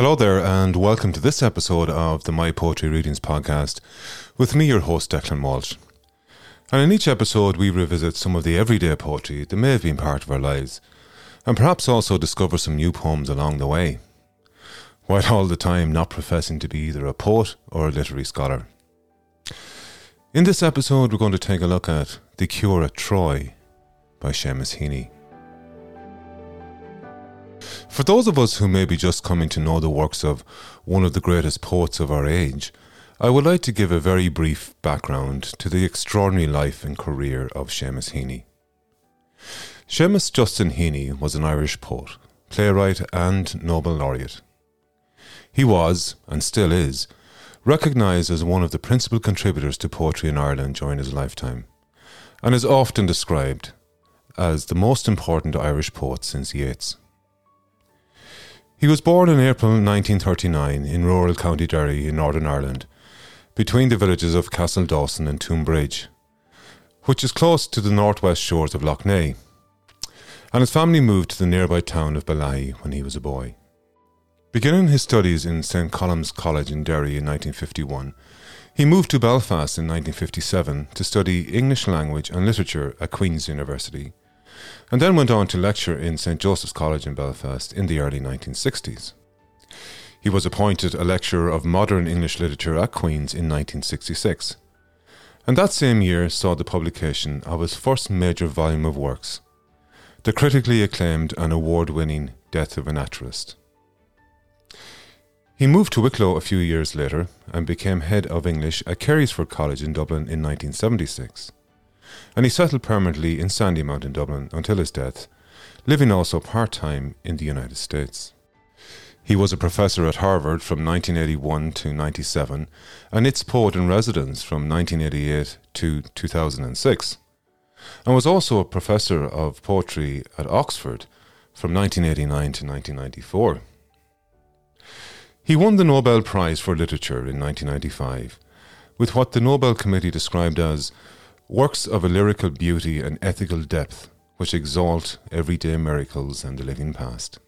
Hello there, and welcome to this episode of the My Poetry Readings podcast with me, your host, Declan Walsh. And in each episode, we revisit some of the everyday poetry that may have been part of our lives, and perhaps also discover some new poems along the way, while all the time not professing to be either a poet or a literary scholar. In this episode, we're going to take a look at The Cure at Troy by Seamus Heaney. For those of us who may be just coming to know the works of one of the greatest poets of our age, I would like to give a very brief background to the extraordinary life and career of Seamus Heaney. Seamus Justin Heaney was an Irish poet, playwright, and Nobel laureate. He was, and still is, recognised as one of the principal contributors to poetry in Ireland during his lifetime, and is often described as the most important Irish poet since Yeats. He was born in April 1939 in rural County Derry in Northern Ireland, between the villages of Castledawson and Toomebridge, which is close to the northwest shores of Lough Neagh. And his family moved to the nearby town of Bellaghy when he was a boy. Beginning his studies in St Columb's College in Derry in 1951, he moved to Belfast in 1957 to study English language and literature at Queen's University and then went on to lecture in St Joseph's College in Belfast in the early 1960s. He was appointed a lecturer of modern English literature at Queen's in 1966, and that same year saw the publication of his first major volume of works, the critically acclaimed and award winning Death of a Naturalist. He moved to Wicklow a few years later and became head of English at Carysford College in Dublin in 1976 and he settled permanently in Sandymount in Dublin until his death, living also part time in the United States. He was a professor at Harvard from 1981 to 97 and its poet in residence from 1988 to 2006, and was also a professor of poetry at Oxford from 1989 to 1994. He won the Nobel Prize for Literature in 1995 with what the Nobel Committee described as works of a lyrical beauty and ethical depth which exalt everyday miracles and the living past.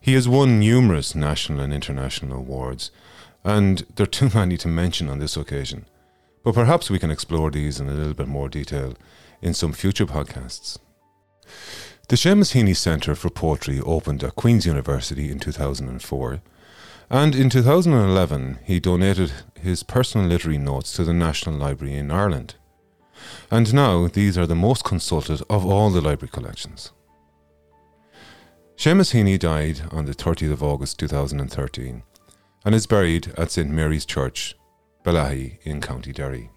He has won numerous national and international awards, and there are too many to mention on this occasion, but perhaps we can explore these in a little bit more detail in some future podcasts. The Seamus Heaney Centre for Poetry opened at Queen's University in 2004 and in 2011, he donated his personal literary notes to the National Library in Ireland. And now these are the most consulted of all the library collections. Seamus Heaney died on the 30th of August 2013 and is buried at St Mary's Church, Bellaghy in County Derry.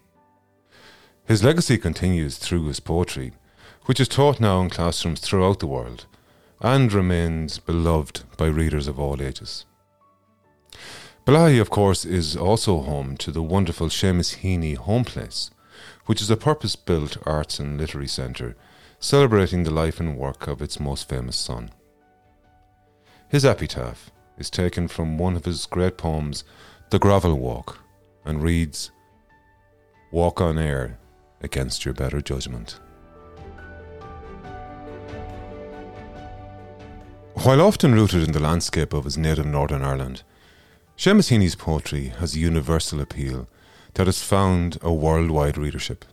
His legacy continues through his poetry, which is taught now in classrooms throughout the world and remains beloved by readers of all ages. Bellaghy, of course, is also home to the wonderful Seamus Heaney Home Place, which is a purpose built arts and literary centre celebrating the life and work of its most famous son. His epitaph is taken from one of his great poems, The Gravel Walk, and reads Walk on air against your better judgment. While often rooted in the landscape of his native Northern Ireland, Heaney's poetry has a universal appeal that has found a worldwide readership.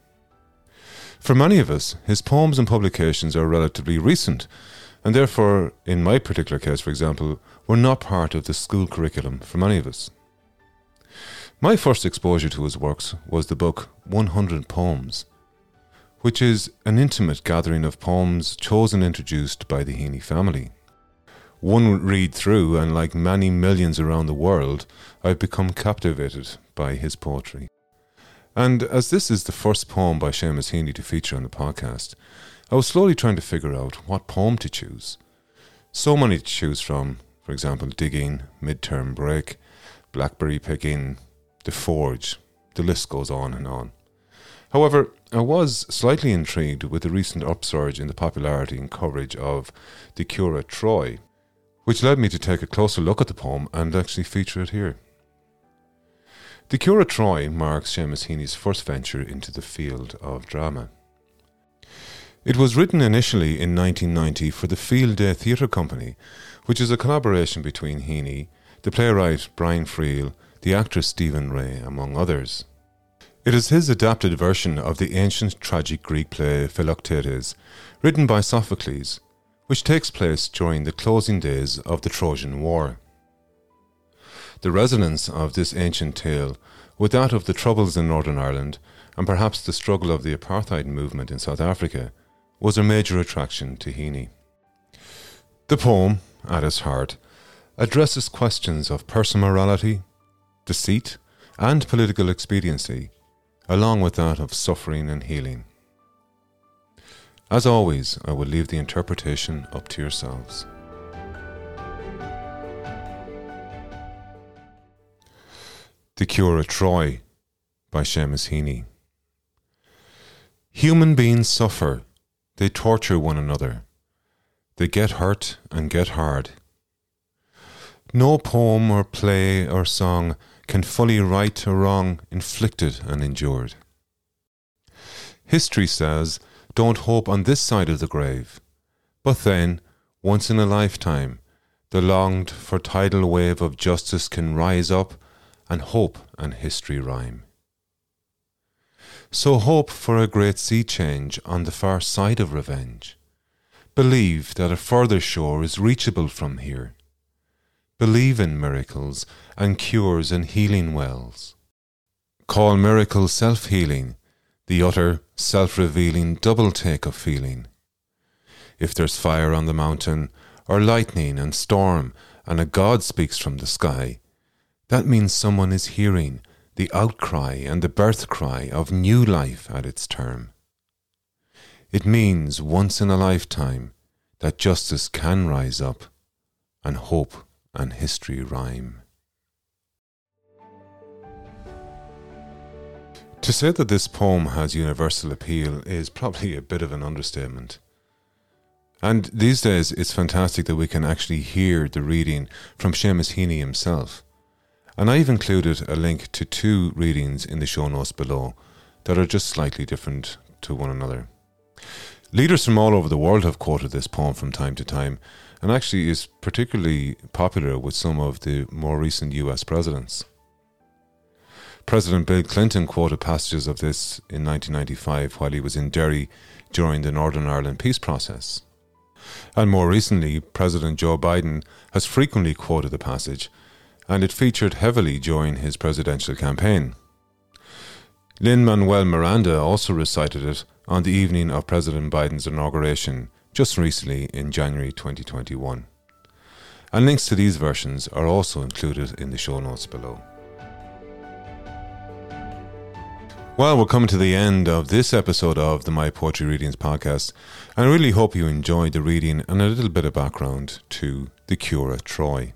For many of us, his poems and publications are relatively recent, and therefore, in my particular case, for example, were not part of the school curriculum for many of us. My first exposure to his works was the book 100 Poems, which is an intimate gathering of poems chosen and introduced by the Heaney family one read through, and like many millions around the world, I've become captivated by his poetry. And as this is the first poem by Seamus Heaney to feature on the podcast, I was slowly trying to figure out what poem to choose. So many to choose from, for example, Digging, Midterm Break, Blackberry Picking, The Forge, the list goes on and on. However, I was slightly intrigued with the recent upsurge in the popularity and coverage of The Cure at Troy, which led me to take a closer look at the poem and actually feature it here. The Cure at Troy marks Seamus Heaney's first venture into the field of drama. It was written initially in 1990 for the Field Day Theatre Company, which is a collaboration between Heaney, the playwright Brian Friel, the actor Stephen Rea, among others. It is his adapted version of the ancient tragic Greek play Philoctetes, written by Sophocles, which takes place during the closing days of the Trojan War. The resonance of this ancient tale with that of the troubles in Northern Ireland and perhaps the struggle of the apartheid movement in South Africa was a major attraction to Heaney. The poem, at its heart, addresses questions of personal morality, deceit, and political expediency, along with that of suffering and healing. As always, I will leave the interpretation up to yourselves. The Cure at Troy by Seamus Heaney. Human beings suffer they torture one another. They get hurt and get hard. No poem or play or song can fully right a wrong inflicted and endured. History says, don't hope on this side of the grave. But then, once in a lifetime, the longed for tidal wave of justice can rise up, and hope and history rhyme. So hope for a great sea change on the far side of revenge. Believe that a further shore is reachable from here. Believe in miracles and cures and healing wells. Call miracles self healing, the utter, self revealing double take of feeling. If there's fire on the mountain, or lightning and storm, and a God speaks from the sky, that means someone is hearing the outcry and the birth cry of new life at its term. It means once in a lifetime that justice can rise up and hope and history rhyme. To say that this poem has universal appeal is probably a bit of an understatement. And these days, it's fantastic that we can actually hear the reading from Seamus Heaney himself. And I've included a link to two readings in the show notes below that are just slightly different to one another. Leaders from all over the world have quoted this poem from time to time, and actually is particularly popular with some of the more recent US presidents. President Bill Clinton quoted passages of this in 1995 while he was in Derry during the Northern Ireland peace process. And more recently, President Joe Biden has frequently quoted the passage and it featured heavily during his presidential campaign. Lin Manuel Miranda also recited it on the evening of President Biden's inauguration just recently in January 2021. And links to these versions are also included in the show notes below. Well, we're coming to the end of this episode of the My Poetry Readings podcast, and I really hope you enjoyed the reading and a little bit of background to The Cure at Troy.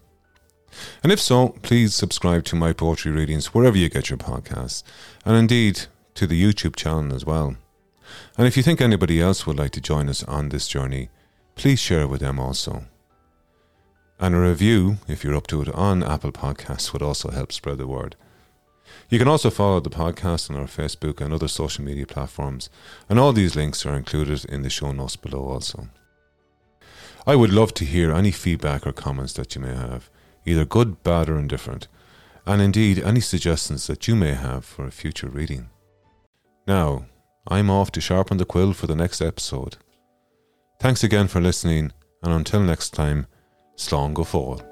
And if so, please subscribe to my poetry readings wherever you get your podcasts, and indeed to the YouTube channel as well. And if you think anybody else would like to join us on this journey, please share with them also. And a review, if you're up to it, on Apple Podcasts would also help spread the word. You can also follow the podcast on our Facebook and other social media platforms, and all these links are included in the show notes below also. I would love to hear any feedback or comments that you may have either good, bad, or indifferent, and indeed any suggestions that you may have for a future reading. Now, I'm off to sharpen the quill for the next episode. Thanks again for listening, and until next time, slán go fóill.